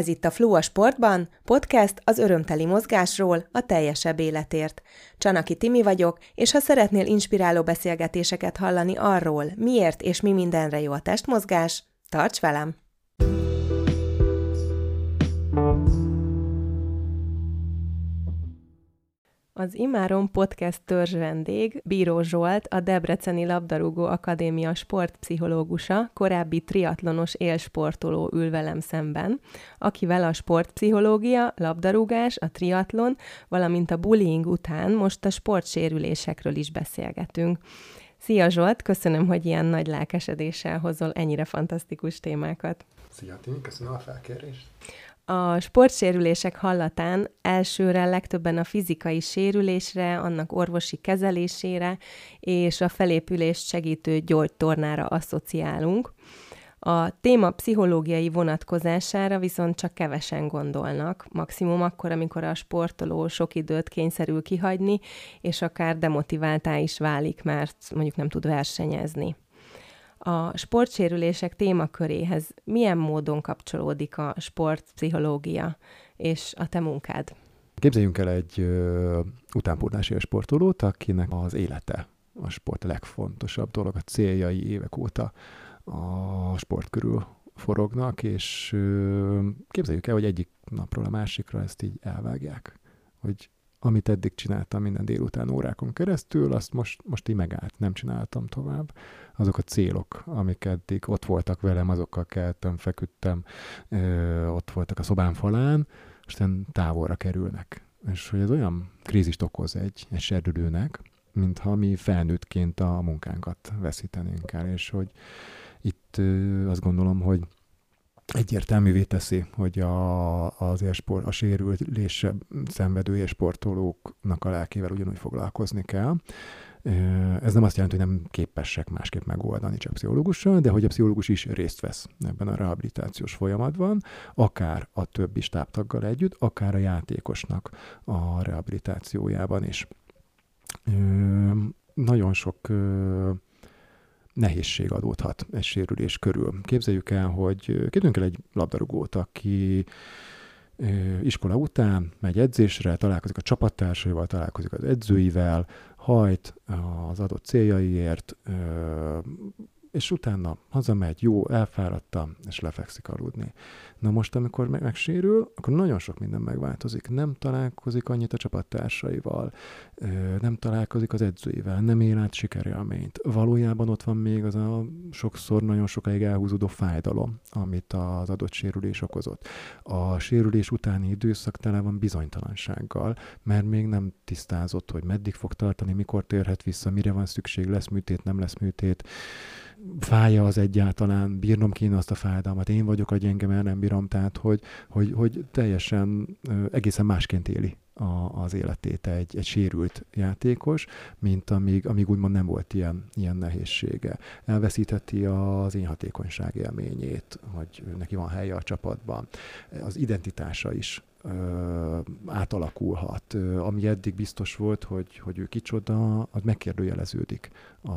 Ez itt a Flow a Sportban, podcast az örömteli mozgásról, a teljesebb életért. Csanaki Timi vagyok, és ha szeretnél inspiráló beszélgetéseket hallani arról, miért és mi mindenre jó a testmozgás, tarts velem! Az Imáron podcast törzs vendég Bíró Zsolt, a Debreceni Labdarúgó Akadémia sportpszichológusa, korábbi triatlonos élsportoló ül velem szemben, akivel a sportpszichológia, labdarúgás, a triatlon, valamint a bullying után most a sportsérülésekről is beszélgetünk. Szia Zsolt, köszönöm, hogy ilyen nagy lelkesedéssel hozol ennyire fantasztikus témákat. Szia Timi, köszönöm a felkérést. A sportsérülések hallatán elsőre legtöbben a fizikai sérülésre, annak orvosi kezelésére és a felépülést segítő gyógytornára asszociálunk. A téma pszichológiai vonatkozására viszont csak kevesen gondolnak, maximum akkor, amikor a sportoló sok időt kényszerül kihagyni, és akár demotiváltá is válik, mert mondjuk nem tud versenyezni a sportsérülések témaköréhez milyen módon kapcsolódik a sportpszichológia és a te munkád? Képzeljünk el egy ö, utánpótlási sportolót, akinek az élete a sport legfontosabb dolog, a céljai évek óta a sport körül forognak, és ö, képzeljük el, hogy egyik napról a másikra ezt így elvágják, hogy amit eddig csináltam minden délután órákon keresztül, azt most, most így megállt, nem csináltam tovább. Azok a célok, amik eddig ott voltak velem, azokkal keltem, feküdtem, ö, ott voltak a szobám falán, aztán távolra kerülnek. És hogy ez olyan krízist okoz egy, egy serdülőnek, mintha mi felnőttként a munkánkat veszítenénk el, és hogy itt ö, azt gondolom, hogy egyértelművé teszi, hogy a, az élsport, a sérülésre szenvedő élsportolóknak a lelkével ugyanúgy foglalkozni kell. Ez nem azt jelenti, hogy nem képesek másképp megoldani csak pszichológussal, de hogy a pszichológus is részt vesz ebben a rehabilitációs folyamatban, akár a többi stábtaggal együtt, akár a játékosnak a rehabilitációjában is. Nagyon sok nehézség adódhat egy sérülés körül. Képzeljük el, hogy képzeljünk el egy labdarúgót, aki iskola után megy edzésre, találkozik a csapattársaival, találkozik az edzőivel, hajt az adott céljaiért, és utána hazamegy, jó, elfáradtam, és lefekszik aludni. Na most, amikor meg, megsérül, akkor nagyon sok minden megváltozik. Nem találkozik annyit a csapattársaival, nem találkozik az edzőivel, nem él át sikerélményt. Valójában ott van még az a sokszor nagyon sokáig elhúzódó fájdalom, amit az adott sérülés okozott. A sérülés utáni időszak tele van bizonytalansággal, mert még nem tisztázott, hogy meddig fog tartani, mikor térhet vissza, mire van szükség, lesz műtét, nem lesz műtét fája az egyáltalán, bírnom kéne azt a fájdalmat, én vagyok a gyenge, mert nem bírom, tehát hogy, hogy, hogy teljesen egészen másként éli a, az életét egy, egy sérült játékos, mint amíg, amíg úgymond nem volt ilyen, ilyen nehézsége. Elveszítheti az én hatékonyság élményét, hogy neki van helye a csapatban. Az identitása is ö, átalakulhat. Ami eddig biztos volt, hogy, hogy ő kicsoda, az megkérdőjeleződik a,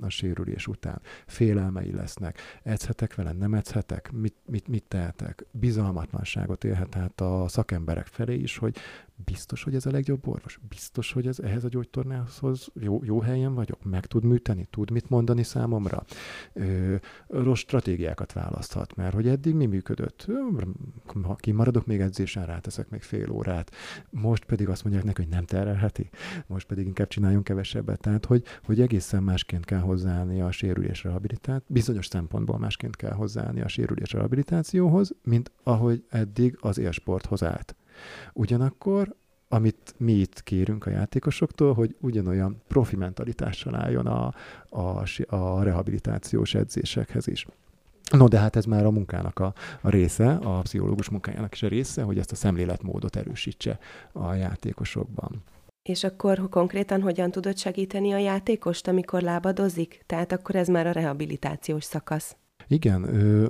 a sérülés után. Félelmei lesznek. Edzhetek vele, nem edzhetek? Mit, mit, mit tehetek? Bizalmatlanságot élhet át a szakemberek felé is, hogy biztos, hogy ez a legjobb orvos? Biztos, hogy ez ehhez a gyógytornához jó, jó helyen vagyok? Meg tud műteni? Tud mit mondani számomra? Ö, rossz stratégiákat választhat, mert hogy eddig mi működött? Ha kimaradok még edzésen, ráteszek még fél órát. Most pedig azt mondják neki, hogy nem terelheti. Most pedig inkább csináljunk kevesebbet. Tehát, hogy, hogy egészen másként kell hozzáállni a sérülés rehabilitát, bizonyos szempontból másként kell hozzáállni a sérülés rehabilitációhoz, mint ahogy eddig az élsporthoz állt. Ugyanakkor amit mi itt kérünk a játékosoktól, hogy ugyanolyan profi mentalitással álljon a, a, a rehabilitációs edzésekhez is. No, de hát ez már a munkának a, a része, a pszichológus munkájának is a része, hogy ezt a szemléletmódot erősítse a játékosokban. És akkor konkrétan hogyan tudod segíteni a játékost, amikor lábadozik? Tehát akkor ez már a rehabilitációs szakasz. Igen,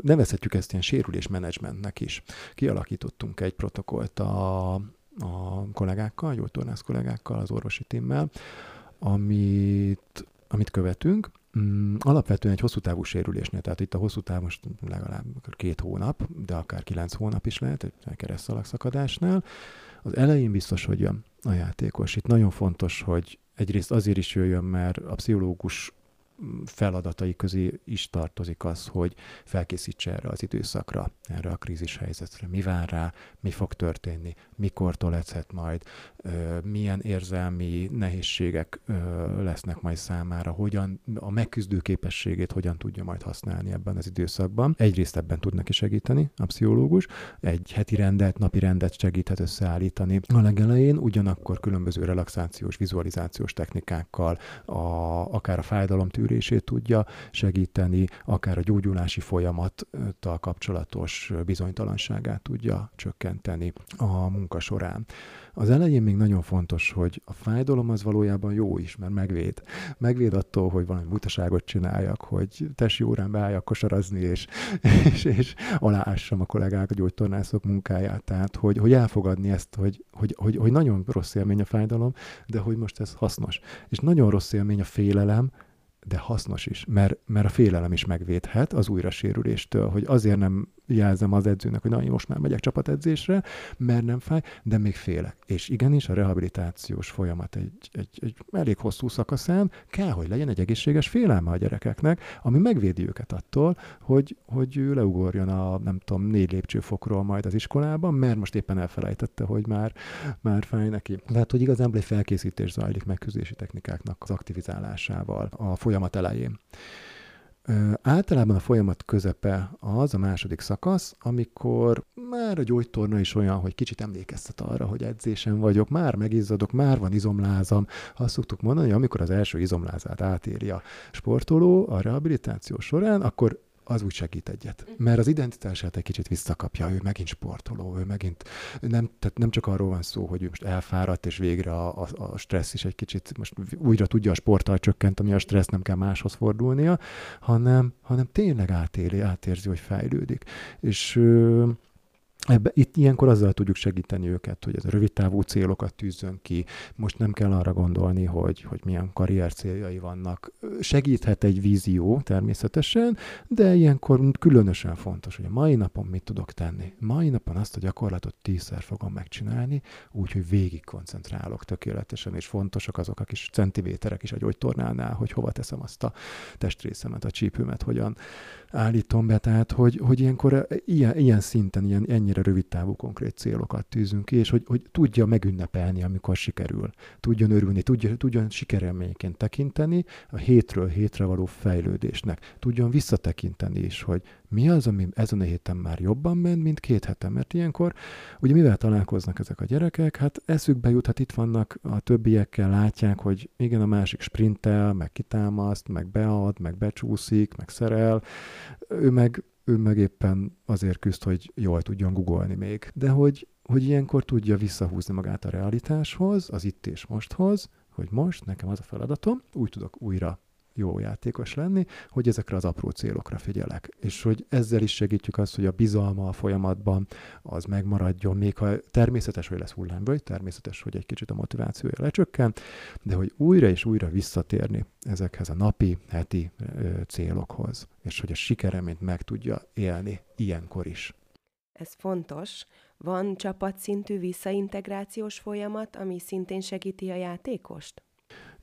nevezhetjük ezt ilyen sérülésmenedzsmentnek is. Kialakítottunk egy protokollt a, a kollégákkal, gyógytornász kollégákkal, az orvosi timmel, amit, amit követünk, Mm, alapvetően egy hosszú távú sérülésnél, tehát itt a hosszú táv most legalább két hónap, de akár kilenc hónap is lehet, egy keresztszalagszakadásnál, az elején biztos, hogy jön a játékos. Itt nagyon fontos, hogy egyrészt azért is jöjjön, mert a pszichológus feladatai közé is tartozik az, hogy felkészítse erre az időszakra, erre a krízis helyzetre. Mi vár rá, mi fog történni, mikor lechet majd, milyen érzelmi nehézségek lesznek majd számára, hogyan a megküzdő képességét hogyan tudja majd használni ebben az időszakban. Egyrészt ebben tud neki segíteni a pszichológus, egy heti rendet, napi rendet segíthet összeállítani a legelején, ugyanakkor különböző relaxációs, vizualizációs technikákkal, a, akár a fájdalom tűrését tudja segíteni, akár a gyógyulási folyamattal kapcsolatos bizonytalanságát tudja csökkenteni a munka során. Az elején még nagyon fontos, hogy a fájdalom az valójában jó is, mert megvéd. Megvéd attól, hogy valami butaságot csináljak, hogy testi órán beálljak kosarazni, és, és, és aláássam a kollégák, a gyógytornászok munkáját. Tehát, hogy, hogy elfogadni ezt, hogy, hogy, hogy, hogy nagyon rossz élmény a fájdalom, de hogy most ez hasznos. És nagyon rossz élmény a félelem, de hasznos is, mert, mert a félelem is megvédhet az újrasérüléstől, hogy azért nem jelzem az edzőnek, hogy na, én most már megyek csapatedzésre, mert nem fáj, de még félek. És igenis a rehabilitációs folyamat egy, egy, egy elég hosszú szakaszán kell, hogy legyen egy egészséges félelme a gyerekeknek, ami megvédi őket attól, hogy, hogy ő leugorjon a, nem tudom, négy lépcsőfokról majd az iskolában, mert most éppen elfelejtette, hogy már, már fáj neki. Tehát, hogy igazából egy felkészítés zajlik megküzdési technikáknak az aktivizálásával a folyamat elején. Ö, általában a folyamat közepe az a második szakasz, amikor már a gyógytorna is olyan, hogy kicsit emlékeztet arra, hogy edzésen vagyok, már megizzadok, már van izomlázam. Azt szoktuk mondani, hogy amikor az első izomlázát átéri a sportoló a rehabilitáció során, akkor az úgy segít egyet. Mert az identitását egy kicsit visszakapja, ő megint sportoló, ő megint nem, tehát nem csak arról van szó, hogy ő most elfáradt, és végre a, a, a stressz is egy kicsit most újra tudja a sporttal csökkenteni a stressz, nem kell máshoz fordulnia, hanem, hanem tényleg átéli, átérzi, hogy fejlődik. És Ebbe, itt ilyenkor azzal tudjuk segíteni őket, hogy ez a rövid távú célokat tűzzön ki. Most nem kell arra gondolni, hogy, hogy milyen karrier céljai vannak. Segíthet egy vízió természetesen, de ilyenkor különösen fontos, hogy a mai napon mit tudok tenni. Mai napon azt a gyakorlatot tízszer fogom megcsinálni, úgyhogy végig koncentrálok tökéletesen, és fontosak azok a kis centiméterek is a gyógytornálnál, hogy hova teszem azt a testrészemet, a csípőmet, hogyan állítom be. Tehát, hogy, hogy ilyenkor ilyen, ilyen szinten, ilyen, ennyire mennyire rövid távú konkrét célokat tűzünk ki, és hogy, hogy tudja megünnepelni, amikor sikerül. Tudjon örülni, tudja, tudjon sikerelményként tekinteni a hétről hétre való fejlődésnek. Tudjon visszatekinteni is, hogy mi az, ami ezen a héten már jobban ment, mint két hete, mert ilyenkor, ugye mivel találkoznak ezek a gyerekek, hát eszükbe jut, hát itt vannak a többiekkel, látják, hogy igen, a másik sprintel, meg kitámaszt, meg bead, meg becsúszik, meg szerel, ő meg ő meg éppen azért küzd, hogy jól tudjon googolni még. De hogy, hogy ilyenkor tudja visszahúzni magát a realitáshoz, az itt és mosthoz, hogy most nekem az a feladatom, úgy tudok újra jó játékos lenni, hogy ezekre az apró célokra figyelek. És hogy ezzel is segítjük azt, hogy a bizalma a folyamatban az megmaradjon, még ha természetes, hogy lesz hullámvölgy, természetes, hogy egy kicsit a motivációja lecsökken, de hogy újra és újra visszatérni ezekhez a napi, heti ö, célokhoz, és hogy a sikereményt meg tudja élni ilyenkor is. Ez fontos. Van csapatszintű visszaintegrációs folyamat, ami szintén segíti a játékost?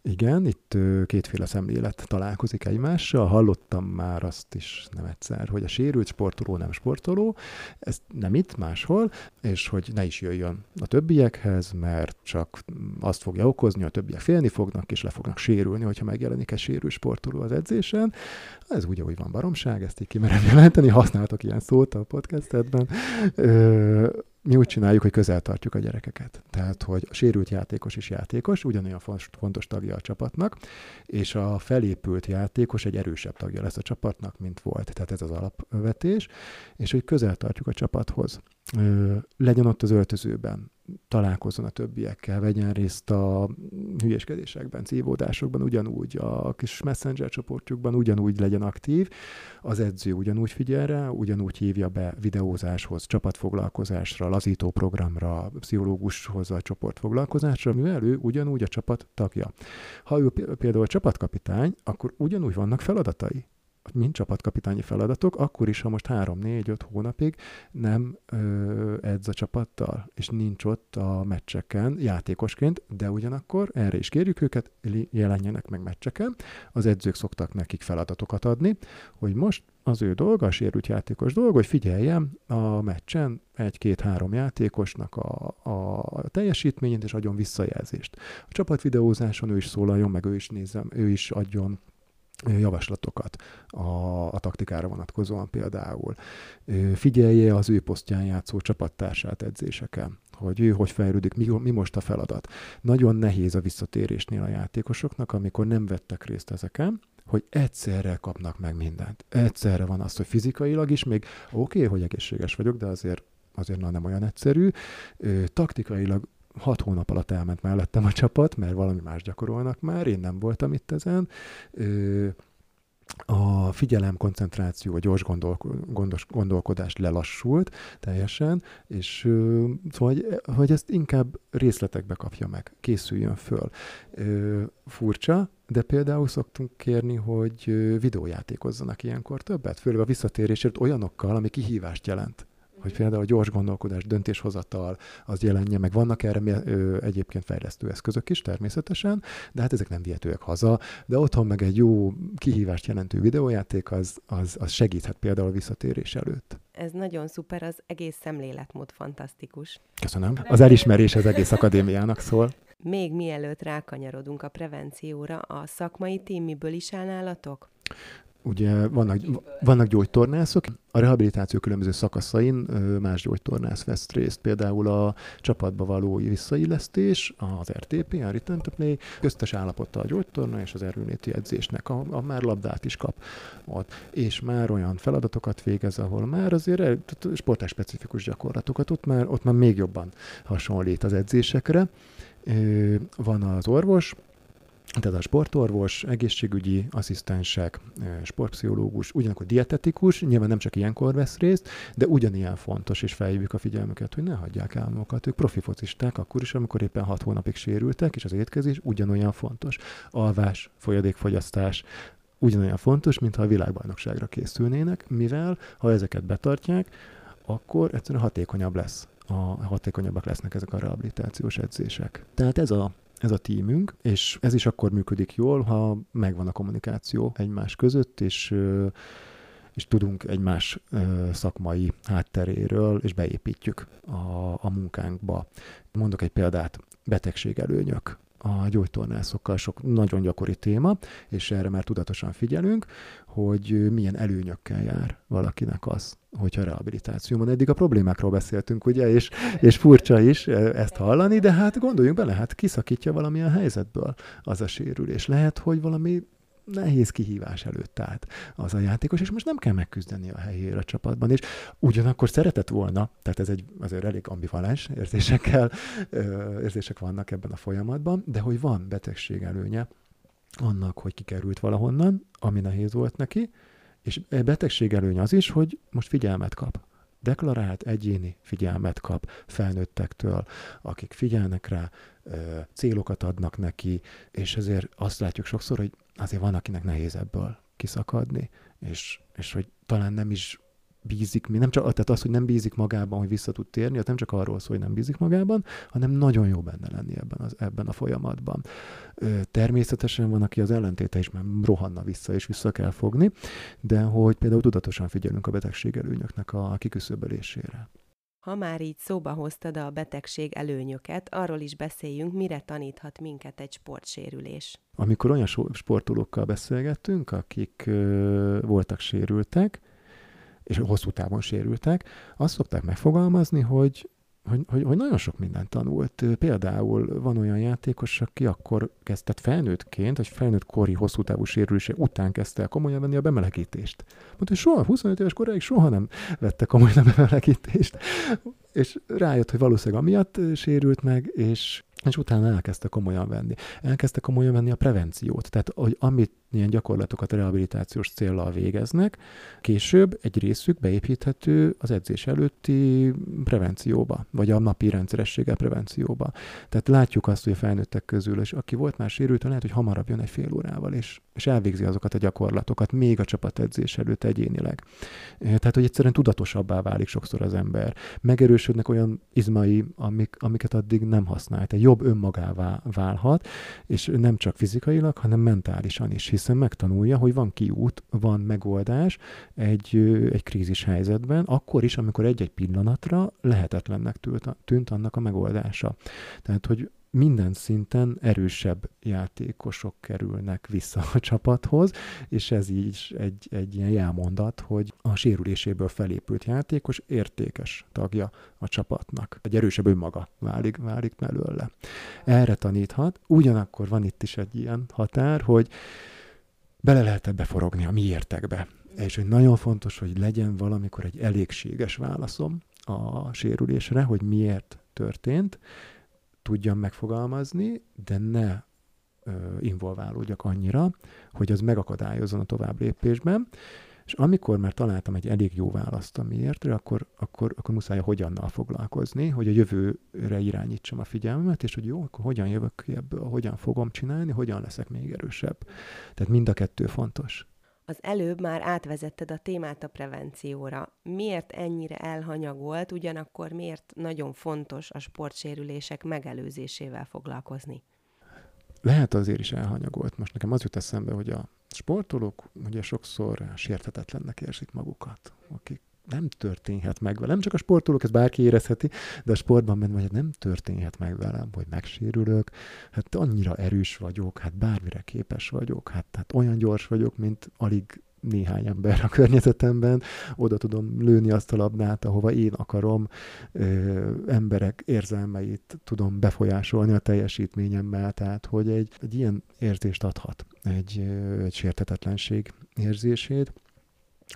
Igen, itt kétféle szemlélet találkozik egymással. Hallottam már azt is nem egyszer, hogy a sérült sportoló nem sportoló, ez nem itt, máshol, és hogy ne is jöjjön a többiekhez, mert csak azt fogja okozni, a többiek félni fognak, és le fognak sérülni, hogyha megjelenik egy sérült sportoló az edzésen. Ez úgy, ahogy van baromság, ezt így kimerem jelenteni, használtok ilyen szót a podcastedben mi úgy csináljuk, hogy közel tartjuk a gyerekeket. Tehát, hogy a sérült játékos is játékos, ugyanolyan fontos tagja a csapatnak, és a felépült játékos egy erősebb tagja lesz a csapatnak, mint volt. Tehát ez az alapvetés, és hogy közel tartjuk a csapathoz. Legyen ott az öltözőben, találkozzon a többiekkel, vegyen részt a hülyeskedésekben, cívódásokban, ugyanúgy a kis messenger csoportjukban, ugyanúgy legyen aktív, az edző ugyanúgy figyel rá, ugyanúgy hívja be videózáshoz, csapatfoglalkozásra, lazító programra, pszichológushoz a csoportfoglalkozásra, mivel ő ugyanúgy a csapat tagja. Ha ő például a csapatkapitány, akkor ugyanúgy vannak feladatai mint csapatkapitányi feladatok, akkor is, ha most 3-4-5 hónapig nem ö, edz a csapattal, és nincs ott a meccseken játékosként, de ugyanakkor erre is kérjük őket, jelenjenek meg meccseken. Az edzők szoktak nekik feladatokat adni, hogy most az ő dolga, a sérült játékos dolga, hogy figyeljem a meccsen egy-két-három játékosnak a, a teljesítményét, és adjon visszajelzést. A csapatvideózáson ő is szólaljon, meg ő is nézem, ő is adjon javaslatokat a, a taktikára vonatkozóan például. Figyelje az ő posztján játszó csapattársát edzéseken, hogy ő hogy fejlődik, mi, mi most a feladat. Nagyon nehéz a visszatérésnél a játékosoknak, amikor nem vettek részt ezeken, hogy egyszerre kapnak meg mindent. Egyszerre van az, hogy fizikailag is még oké, okay, hogy egészséges vagyok, de azért azért nem olyan egyszerű. taktikailag hat hónap alatt elment mellettem a csapat, mert valami más gyakorolnak már, én nem voltam itt ezen. Ö, a figyelem, koncentráció, a gyors gondol, gondos, gondolkodás lelassult teljesen, és ö, szóval, hogy, hogy ezt inkább részletekbe kapja meg, készüljön föl. Ö, furcsa, de például szoktunk kérni, hogy videójátékozzanak ilyenkor többet, főleg a visszatérésért olyanokkal, ami kihívást jelent hogy például a gyors gondolkodás, döntéshozatal az jelenje meg. Vannak erre ö, egyébként fejlesztő eszközök is természetesen, de hát ezek nem vihetőek haza, de otthon meg egy jó kihívást jelentő videójáték az, az, az segíthet például a visszatérés előtt. Ez nagyon szuper, az egész szemléletmód fantasztikus. Köszönöm. Az elismerés az egész akadémiának szól. Még mielőtt rákanyarodunk a prevencióra, a szakmai tím miből is áll nálatok? Ugye vannak, vannak gyógytornászok, a rehabilitáció különböző szakaszain más gyógytornász vesz részt, például a csapatba való visszaillesztés, az RTP, a Return to Play, köztes állapota a gyógytorna és az erőnéti edzésnek, a, a már labdát is kap ott, és már olyan feladatokat végez, ahol már azért sportás specifikus gyakorlatokat, ott már, ott már még jobban hasonlít az edzésekre. Van az orvos, tehát a sportorvos, egészségügyi asszisztensek, sportpszichológus, ugyanakkor dietetikus, nyilván nem csak ilyenkor vesz részt, de ugyanilyen fontos, és felhívjuk a figyelmüket, hogy ne hagyják el magukat. Ők profi focisták, akkor is, amikor éppen hat hónapig sérültek, és az étkezés ugyanolyan fontos. Alvás, folyadékfogyasztás, ugyanolyan fontos, mintha a világbajnokságra készülnének, mivel ha ezeket betartják, akkor egyszerűen hatékonyabb lesz a hatékonyabbak lesznek ezek a rehabilitációs edzések. Tehát ez a ez a tímünk, és ez is akkor működik jól, ha megvan a kommunikáció egymás között, és és tudunk egymás szakmai hátteréről, és beépítjük a, a munkánkba. Mondok egy példát, betegségelőnyök a gyógytornászokkal sok nagyon gyakori téma, és erre már tudatosan figyelünk, hogy milyen előnyökkel jár valakinek az, hogyha rehabilitáció van. Eddig a problémákról beszéltünk, ugye, és, és furcsa is ezt hallani, de hát gondoljunk bele, hát kiszakítja valamilyen helyzetből az a sérülés. Lehet, hogy valami nehéz kihívás előtt állt az a játékos, és most nem kell megküzdeni a helyére a csapatban, és ugyanakkor szeretett volna, tehát ez egy azért elég ambivalens érzésekkel, érzések vannak ebben a folyamatban, de hogy van betegség előnye annak, hogy kikerült valahonnan, ami nehéz volt neki, és betegség előnye az is, hogy most figyelmet kap. Deklarált egyéni figyelmet kap felnőttektől, akik figyelnek rá, célokat adnak neki, és ezért azt látjuk sokszor, hogy azért van, akinek nehéz ebből kiszakadni, és, és hogy talán nem is bízik, nem csak, tehát az, hogy nem bízik magában, hogy vissza tud térni, az nem csak arról szól, hogy nem bízik magában, hanem nagyon jó benne lenni ebben, az, ebben a folyamatban. Természetesen van, aki az ellentéte is már rohanna vissza, és vissza kell fogni, de hogy például tudatosan figyelünk a betegség előnyöknek a kiküszöbölésére. Ha már így szóba hoztad a betegség előnyöket, arról is beszéljünk, mire taníthat minket egy sportsérülés. Amikor olyan sportolókkal beszélgettünk, akik ö, voltak sérültek, és hosszú távon sérültek, azt szokták megfogalmazni, hogy hogy, hogy, hogy nagyon sok mindent tanult. Például van olyan játékos, aki akkor kezdett felnőttként, vagy felnőtt kori hosszú távú sérülése után kezdte el komolyan venni a bemelegítést. Mondta, hogy soha, 25 éves koráig soha nem vette komolyan a bemelegítést. És rájött, hogy valószínűleg amiatt sérült meg, és és utána elkezdte komolyan venni. Elkezdte komolyan venni a prevenciót. Tehát, hogy amit ilyen gyakorlatokat rehabilitációs célral végeznek, később egy részük beépíthető az edzés előtti prevencióba, vagy a napi rendszerességgel prevencióba. Tehát látjuk azt, hogy a felnőttek közül, és aki volt már sérült, lehet, hogy hamarabb jön egy fél órával, és, és elvégzi azokat a gyakorlatokat, még a csapatedzés előtt egyénileg. Tehát, hogy egyszerűen tudatosabbá válik sokszor az ember. Megerősödnek olyan izmai, amik, amiket addig nem használt. Tehát jobb önmagává válhat, és nem csak fizikailag, hanem mentálisan is, hiszen megtanulja, hogy van kiút, van megoldás egy, egy krízis helyzetben, akkor is, amikor egy-egy pillanatra lehetetlennek tűnt, tűnt annak a megoldása. Tehát, hogy minden szinten erősebb játékosok kerülnek vissza a csapathoz, és ez így egy, egy ilyen jelmondat, hogy a sérüléséből felépült játékos értékes tagja a csapatnak. Egy erősebb önmaga válik, válik belőle. Erre taníthat. Ugyanakkor van itt is egy ilyen határ, hogy bele lehet ebbe forogni a miértekbe. És hogy nagyon fontos, hogy legyen valamikor egy elégséges válaszom a sérülésre, hogy miért történt, tudjam megfogalmazni, de ne ö, involválódjak annyira, hogy az megakadályozzon a tovább lépésben. És amikor már találtam egy elég jó választ a miért, akkor, akkor, akkor muszáj a hogyannal foglalkozni, hogy a jövőre irányítsam a figyelmemet, és hogy jó, akkor hogyan jövök ki ebből, hogyan fogom csinálni, hogyan leszek még erősebb. Tehát mind a kettő fontos. Az előbb már átvezetted a témát a prevencióra. Miért ennyire elhanyagolt, ugyanakkor miért nagyon fontos a sportsérülések megelőzésével foglalkozni? Lehet azért is elhanyagolt. Most nekem az jut eszembe, hogy a sportolók ugye sokszor sérthetetlennek érzik magukat, akik nem történhet meg velem. Nem csak a sportolók, ez bárki érezheti, de a sportban menve, hogy nem történhet meg velem, hogy megsérülök, hát annyira erős vagyok, hát bármire képes vagyok, hát, hát olyan gyors vagyok, mint alig néhány ember a környezetemben, oda tudom lőni azt a labdát, ahova én akarom, ö, emberek érzelmeit tudom befolyásolni a teljesítményemmel, tehát hogy egy, egy ilyen érzést adhat, egy, egy sértetetlenség érzését,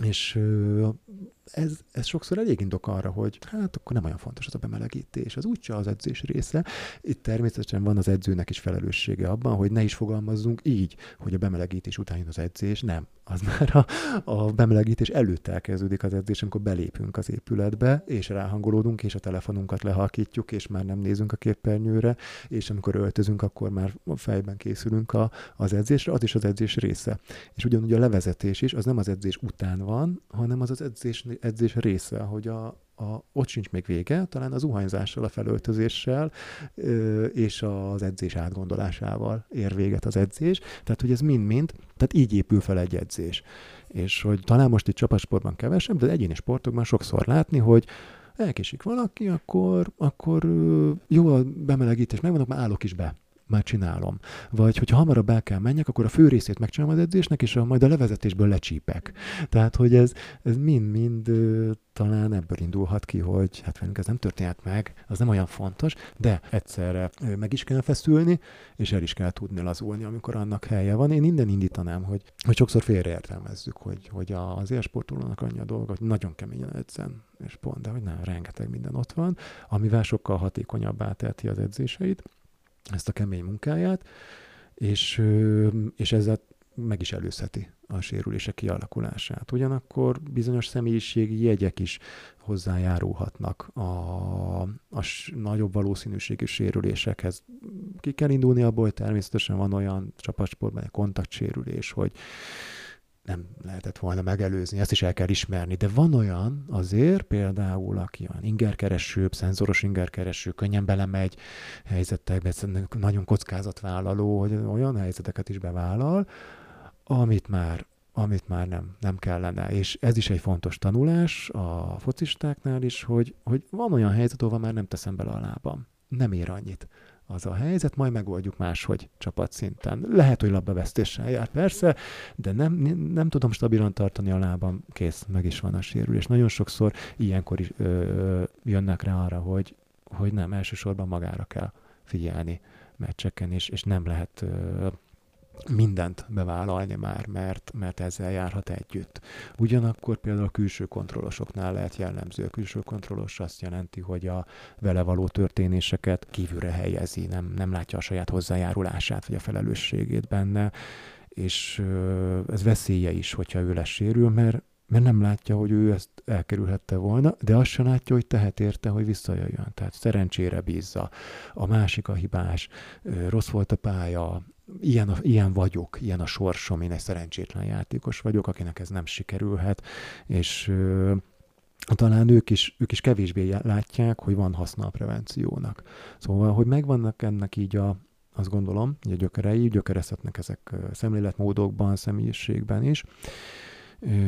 és ez, ez sokszor elég indok arra, hogy hát akkor nem olyan fontos az a bemelegítés, az úgyse az edzés része. Itt természetesen van az edzőnek is felelőssége abban, hogy ne is fogalmazzunk így, hogy a bemelegítés után jön az edzés. Nem, az már a, a bemelegítés előtt elkezdődik az edzés, amikor belépünk az épületbe, és ráhangolódunk, és a telefonunkat lehalkítjuk, és már nem nézünk a képernyőre, és amikor öltözünk, akkor már fejben készülünk a, az edzésre, az is az edzés része. És ugyanúgy a levezetés is, az nem az edzés után van, hanem az az edzés edzés része, hogy a, a, ott sincs még vége, talán az zuhanyzással, a felöltözéssel ö, és az edzés átgondolásával ér véget az edzés. Tehát, hogy ez mind-mind, tehát így épül fel egy edzés. És hogy talán most itt csapatsportban kevesebb, de egyéni sportokban sokszor látni, hogy elkésik valaki, akkor, akkor jó a bemelegítés, megvannak, már állok is be már csinálom. Vagy hogyha hamarabb el kell menjek, akkor a fő részét megcsinálom az edzésnek, és a, majd a levezetésből lecsípek. Tehát, hogy ez, ez mind-mind talán ebből indulhat ki, hogy hát velünk ez nem történhet meg, az nem olyan fontos, de egyszerre meg is kell feszülni, és el is kell tudni lazulni, amikor annak helye van. Én innen indítanám, hogy, hogy sokszor félreértelmezzük, hogy, hogy az élsportolónak annyi a dolga, hogy nagyon keményen edzen, és pont, de hogy nem, rengeteg minden ott van, amivel sokkal hatékonyabbá teheti az edzéseit ezt a kemény munkáját, és, és ezzel meg is előzheti a sérülések kialakulását. Ugyanakkor bizonyos személyiségi jegyek is hozzájárulhatnak a, a nagyobb valószínűségű sérülésekhez. Ki kell indulni abból, hogy természetesen van olyan csapatsportban egy kontaktsérülés, hogy nem lehetett volna megelőzni, ezt is el kell ismerni, de van olyan azért, például, aki olyan ingerkereső, szenzoros ingerkereső, könnyen belemegy helyzetekbe, nagyon kockázatvállaló, hogy olyan helyzeteket is bevállal, amit már amit már nem, nem kellene. És ez is egy fontos tanulás a focistáknál is, hogy, hogy van olyan helyzet, ahol már nem teszem bele a lábam. Nem ér annyit az a helyzet, majd megoldjuk máshogy csapatszinten. Lehet, hogy labdavesztéssel jár, persze, de nem, nem tudom stabilan tartani a lábam, kész, meg is van a sérülés. Nagyon sokszor ilyenkor is ö, jönnek rá arra, hogy hogy nem, elsősorban magára kell figyelni meccseken, és, és nem lehet mindent bevállalni már, mert, mert ezzel járhat együtt. Ugyanakkor például a külső kontrollosoknál lehet jellemző. A külső kontrollos azt jelenti, hogy a vele való történéseket kívülre helyezi, nem, nem látja a saját hozzájárulását, vagy a felelősségét benne, és ez veszélye is, hogyha ő lesérül, mert mert nem látja, hogy ő ezt elkerülhette volna, de azt sem látja, hogy tehet érte, hogy visszajöjjön. Tehát szerencsére bízza. A másik a hibás, rossz volt a pálya, ilyen, ilyen vagyok, ilyen a sorsom, én egy szerencsétlen játékos vagyok, akinek ez nem sikerülhet, és talán ők is, ők is kevésbé látják, hogy van haszna a prevenciónak. Szóval, hogy megvannak ennek így a, azt gondolom, hogy a gyökerei, gyökerezhetnek ezek szemléletmódokban, személyiségben is,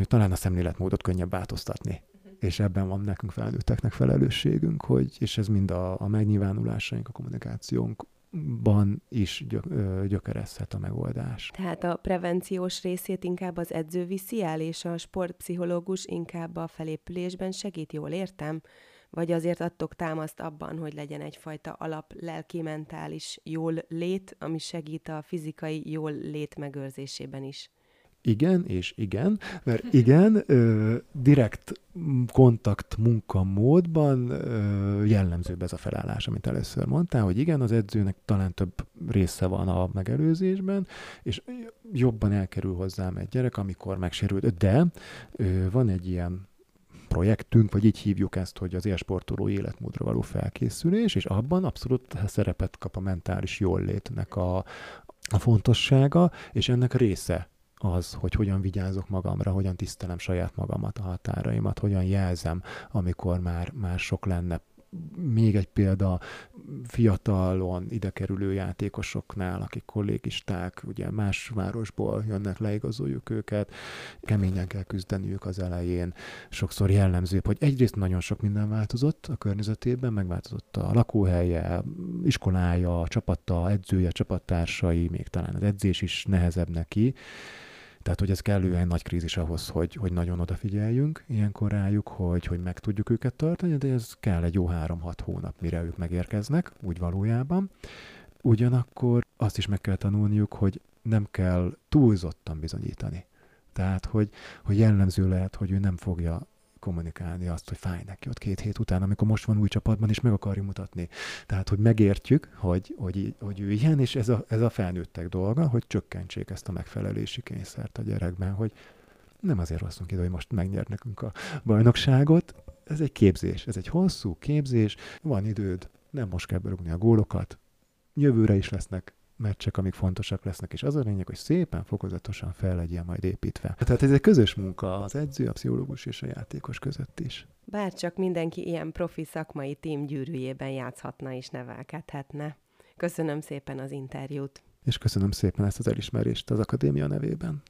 talán a szemléletmódot könnyebb változtatni. És ebben van nekünk felnőtteknek felelősségünk, hogy, és ez mind a, a megnyilvánulásaink, a kommunikációnkban is gyökerezhet a megoldás. Tehát a prevenciós részét inkább az edző viszi el, és a sportpszichológus inkább a felépülésben segít, jól értem? Vagy azért adtok támaszt abban, hogy legyen egyfajta alap lelki-mentális jól lét, ami segít a fizikai jól lét megőrzésében is? Igen és igen, mert igen, ö, direkt kontakt munkamódban ö, jellemzőbb ez a felállás, amit először mondtál, hogy igen, az edzőnek talán több része van a megelőzésben, és jobban elkerül hozzám egy gyerek, amikor megsérült. De ö, van egy ilyen projektünk, vagy így hívjuk ezt, hogy az élsportoló életmódra való felkészülés, és abban abszolút szerepet kap a mentális jóllétnek a, a fontossága, és ennek része az, hogy hogyan vigyázok magamra, hogyan tisztelem saját magamat, a határaimat, hogyan jelzem, amikor már, már sok lenne. Még egy példa, fiatalon ide kerülő játékosoknál, akik kollégisták, ugye más városból jönnek, leigazoljuk őket, keményen kell küzdeniük az elején. Sokszor jellemző, hogy egyrészt nagyon sok minden változott a környezetében, megváltozott a lakóhelye, iskolája, csapata, edzője, csapattársai, még talán az edzés is nehezebb neki, tehát, hogy ez kellően nagy krízis ahhoz, hogy, hogy nagyon odafigyeljünk ilyenkor rájuk, hogy, hogy meg tudjuk őket tartani, de ez kell egy jó három-hat hónap, mire ők megérkeznek, úgy valójában. Ugyanakkor azt is meg kell tanulniuk, hogy nem kell túlzottan bizonyítani. Tehát, hogy, hogy jellemző lehet, hogy ő nem fogja kommunikálni azt, hogy fáj neki ott két hét után, amikor most van új csapatban, és meg akarja mutatni. Tehát, hogy megértjük, hogy, hogy, hogy ő ilyen, és ez a, ez a felnőttek dolga, hogy csökkentsék ezt a megfelelési kényszert a gyerekben, hogy nem azért hoztunk ide, hogy most megnyert nekünk a bajnokságot, ez egy képzés, ez egy hosszú képzés, van időd, nem most kell berúgni a gólokat, jövőre is lesznek meccsek, amik fontosak lesznek, és az a lényeg, hogy szépen, fokozatosan fel legyen majd építve. Tehát ez egy közös munka az edző, a pszichológus és a játékos között is. Bár csak mindenki ilyen profi szakmai tím gyűrűjében játszhatna és nevelkedhetne. Köszönöm szépen az interjút. És köszönöm szépen ezt az elismerést az Akadémia nevében.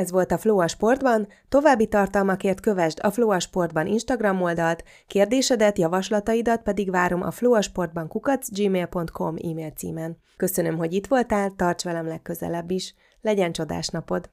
Ez volt a Flow a Sportban, további tartalmakért kövesd a Flow a Sportban Instagram oldalt, kérdésedet, javaslataidat pedig várom a flowasportban kukacgmail.com e-mail címen. Köszönöm, hogy itt voltál, tarts velem legközelebb is, legyen csodás napod!